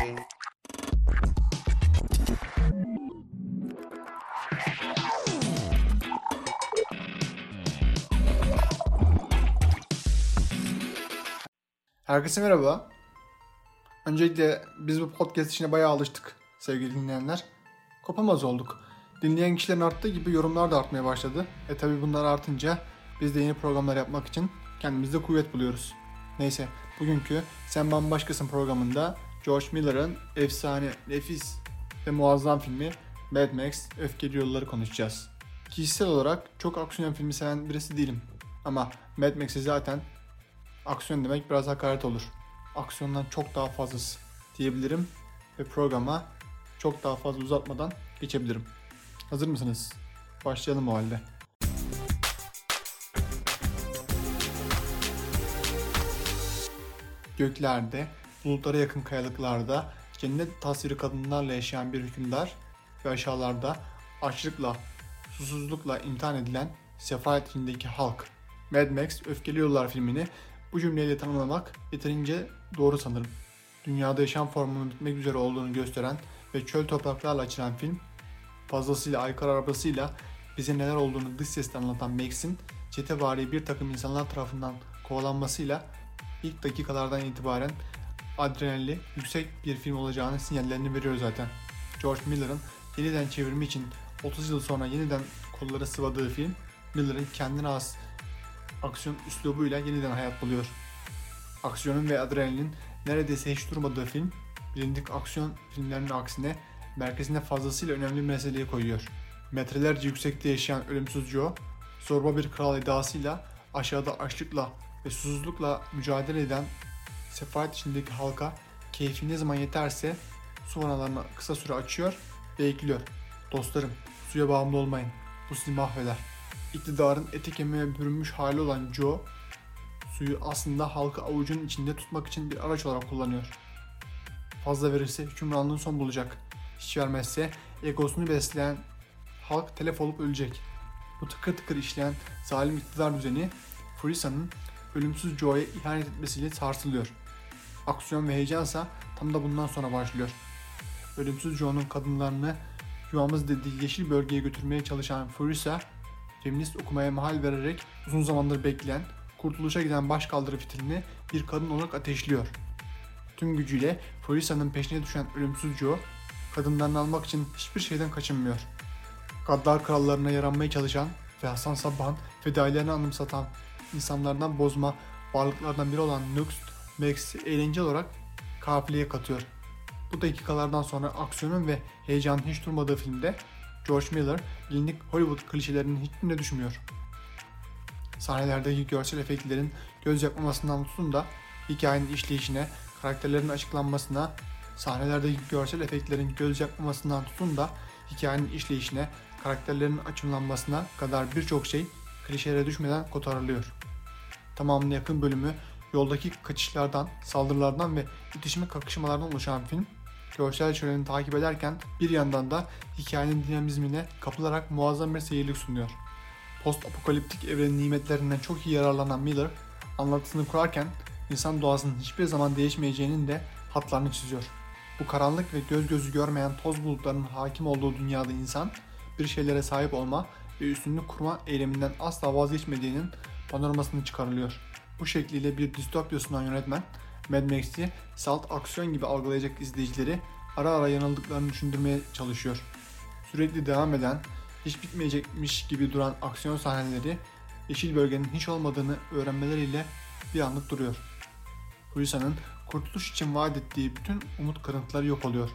Herkese merhaba. Öncelikle biz bu podcast işine bayağı alıştık sevgili dinleyenler. Kopamaz olduk. Dinleyen kişilerin arttığı gibi yorumlar da artmaya başladı. E tabi bunlar artınca biz de yeni programlar yapmak için kendimizde kuvvet buluyoruz. Neyse bugünkü Sen Bambaşkasın programında George Miller'ın efsane, nefis ve muazzam filmi Mad Max Öfkeli Yolları konuşacağız. Kişisel olarak çok aksiyon filmi seven birisi değilim. Ama Mad Max'i zaten aksiyon demek biraz hakaret olur. Aksiyondan çok daha fazlası diyebilirim ve programa çok daha fazla uzatmadan geçebilirim. Hazır mısınız? Başlayalım o halde. Göklerde, bulutlara yakın kayalıklarda cennet tasviri kadınlarla yaşayan bir hükümdar ve aşağılarda açlıkla, susuzlukla imtihan edilen sefalet içindeki halk. Mad Max Öfkeli Yollar filmini bu cümleyle tanımlamak yeterince doğru sanırım. Dünyada yaşam formunun bitmek üzere olduğunu gösteren ve çöl topraklarla açılan film, fazlasıyla aykırı arabasıyla bize neler olduğunu dış sesle anlatan Max'in çetevari bir takım insanlar tarafından kovalanmasıyla ilk dakikalardan itibaren adrenalli yüksek bir film olacağını sinyallerini veriyor zaten. George Miller'ın yeniden çevirimi için 30 yıl sonra yeniden kolları sıvadığı film, Miller'ın kendine has aksiyon üslubuyla yeniden hayat buluyor. Aksiyonun ve adrenalin neredeyse hiç durmadığı film, bilindik aksiyon filmlerinin aksine merkezine fazlasıyla önemli bir meseleyi koyuyor. Metrelerce yüksekte yaşayan ölümsüz Joe, zorba bir kral edasıyla aşağıda açlıkla ve susuzlukla mücadele eden sefalet içindeki halka keyfi ne zaman yeterse su vanalarını kısa süre açıyor ve ekliyor. Dostlarım suya bağımlı olmayın. Bu sizi mahveder. İktidarın eti kemiğe bürünmüş hali olan Joe, suyu aslında halkı avucunun içinde tutmak için bir araç olarak kullanıyor. Fazla verirse hükümranlığın son bulacak. Hiç vermezse egosunu besleyen halk telef olup ölecek. Bu tıkır tıkır işleyen zalim iktidar düzeni Furisa'nın ölümsüz Joe'ya ihanet etmesiyle sarsılıyor. Aksiyon ve heyecansa tam da bundan sonra başlıyor. Ölümsüz Joe'nun kadınlarını yuvamız dediği yeşil bölgeye götürmeye çalışan Furisa, feminist okumaya mahal vererek uzun zamandır bekleyen, kurtuluşa giden başkaldırı fitilini bir kadın olarak ateşliyor. Tüm gücüyle Furisa'nın peşine düşen ölümsüz Joe, kadınlarını almak için hiçbir şeyden kaçınmıyor. Gaddar krallarına yaranmaya çalışan ve Hasan Sabbah'ın fedailerini anımsatan insanlardan bozma varlıklardan biri olan Nux, Max'i eğlence olarak kafileye katıyor. Bu dakikalardan sonra aksiyonun ve heyecanın hiç durmadığı filmde George Miller bilindik Hollywood klişelerinin hiçbirine düşmüyor. Sahnelerdeki görsel efektlerin göz yakmamasından tutun da hikayenin işleyişine, karakterlerin açıklanmasına, sahnelerdeki görsel efektlerin göz yakmamasından tutun da hikayenin işleyişine, karakterlerin açımlanmasına kadar birçok şey klişelere düşmeden kotarılıyor. Tamamına yakın bölümü yoldaki kaçışlardan, saldırılardan ve itişme kakışmalardan oluşan film, görsel şöleni takip ederken bir yandan da hikayenin dinamizmine kapılarak muazzam bir seyirlik sunuyor. Post apokaliptik evrenin nimetlerinden çok iyi yararlanan Miller, anlatısını kurarken insan doğasının hiçbir zaman değişmeyeceğinin de hatlarını çiziyor. Bu karanlık ve göz gözü görmeyen toz bulutlarının hakim olduğu dünyada insan bir şeylere sahip olma ve üstünlük kurma eyleminden asla vazgeçmediğinin panoramasını çıkarılıyor. Bu şekliyle bir distopya sunan yönetmen Mad Max'i salt aksiyon gibi algılayacak izleyicileri ara ara yanıldıklarını düşündürmeye çalışıyor. Sürekli devam eden, hiç bitmeyecekmiş gibi duran aksiyon sahneleri yeşil bölgenin hiç olmadığını öğrenmeleriyle bir anlık duruyor. Huysa'nın kurtuluş için vaat ettiği bütün umut kırıntıları yok oluyor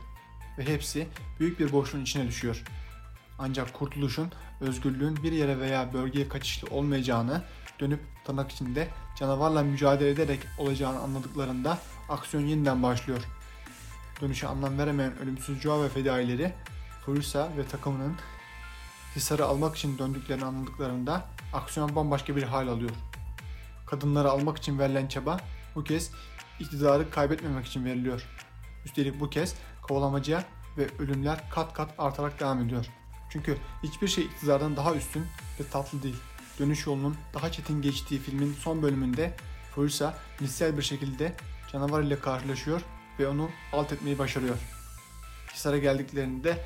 ve hepsi büyük bir boşluğun içine düşüyor. Ancak kurtuluşun, özgürlüğün bir yere veya bölgeye kaçışlı olmayacağını, dönüp tırnak içinde canavarla mücadele ederek olacağını anladıklarında aksiyon yeniden başlıyor. Dönüşe anlam veremeyen ölümsüz Joe ve fedaileri Furusa ve takımının Hisar'ı almak için döndüklerini anladıklarında aksiyon bambaşka bir hal alıyor. Kadınları almak için verilen çaba bu kez iktidarı kaybetmemek için veriliyor. Üstelik bu kez kovalamacıya ve ölümler kat kat artarak devam ediyor. Çünkü hiçbir şey iktidardan daha üstün ve tatlı değil. Dönüş yolunun daha çetin geçtiği filmin son bölümünde Fursa missel bir şekilde canavar ile karşılaşıyor ve onu alt etmeyi başarıyor. Hisar'a geldiklerinde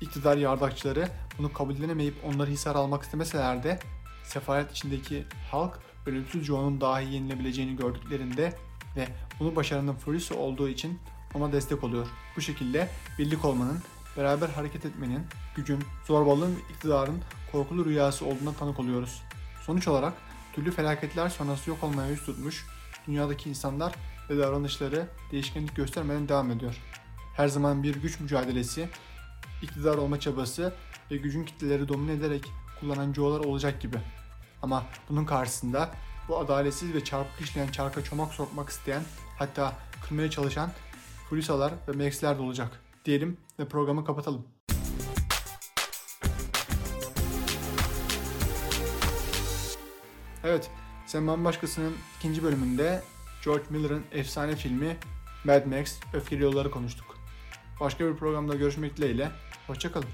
iktidar yardakçıları bunu kabullenemeyip onları Hisar almak istemeseler de sefalet içindeki halk ölümsüz Joe'nun dahi yenilebileceğini gördüklerinde ve bunu başaranın Furisi olduğu için ona destek oluyor. Bu şekilde birlik olmanın, beraber hareket etmenin, gücün, zorbalığın ve iktidarın korkulu rüyası olduğuna tanık oluyoruz. Sonuç olarak türlü felaketler sonrası yok olmaya yüz tutmuş, dünyadaki insanlar ve davranışları değişkenlik göstermeden devam ediyor. Her zaman bir güç mücadelesi, iktidar olma çabası ve gücün kitleleri domine ederek kullanan Joe'lar olacak gibi. Ama bunun karşısında bu adaletsiz ve çarpık işleyen çarka çomak sokmak isteyen hatta kırmaya çalışan Furisalar ve Max'ler de olacak diyelim ve programı kapatalım. Evet, Sen Bambaşkası'nın ikinci bölümünde George Miller'ın efsane filmi Mad Max Öfkeli Yolları konuştuk. Başka bir programda görüşmek dileğiyle, hoşçakalın.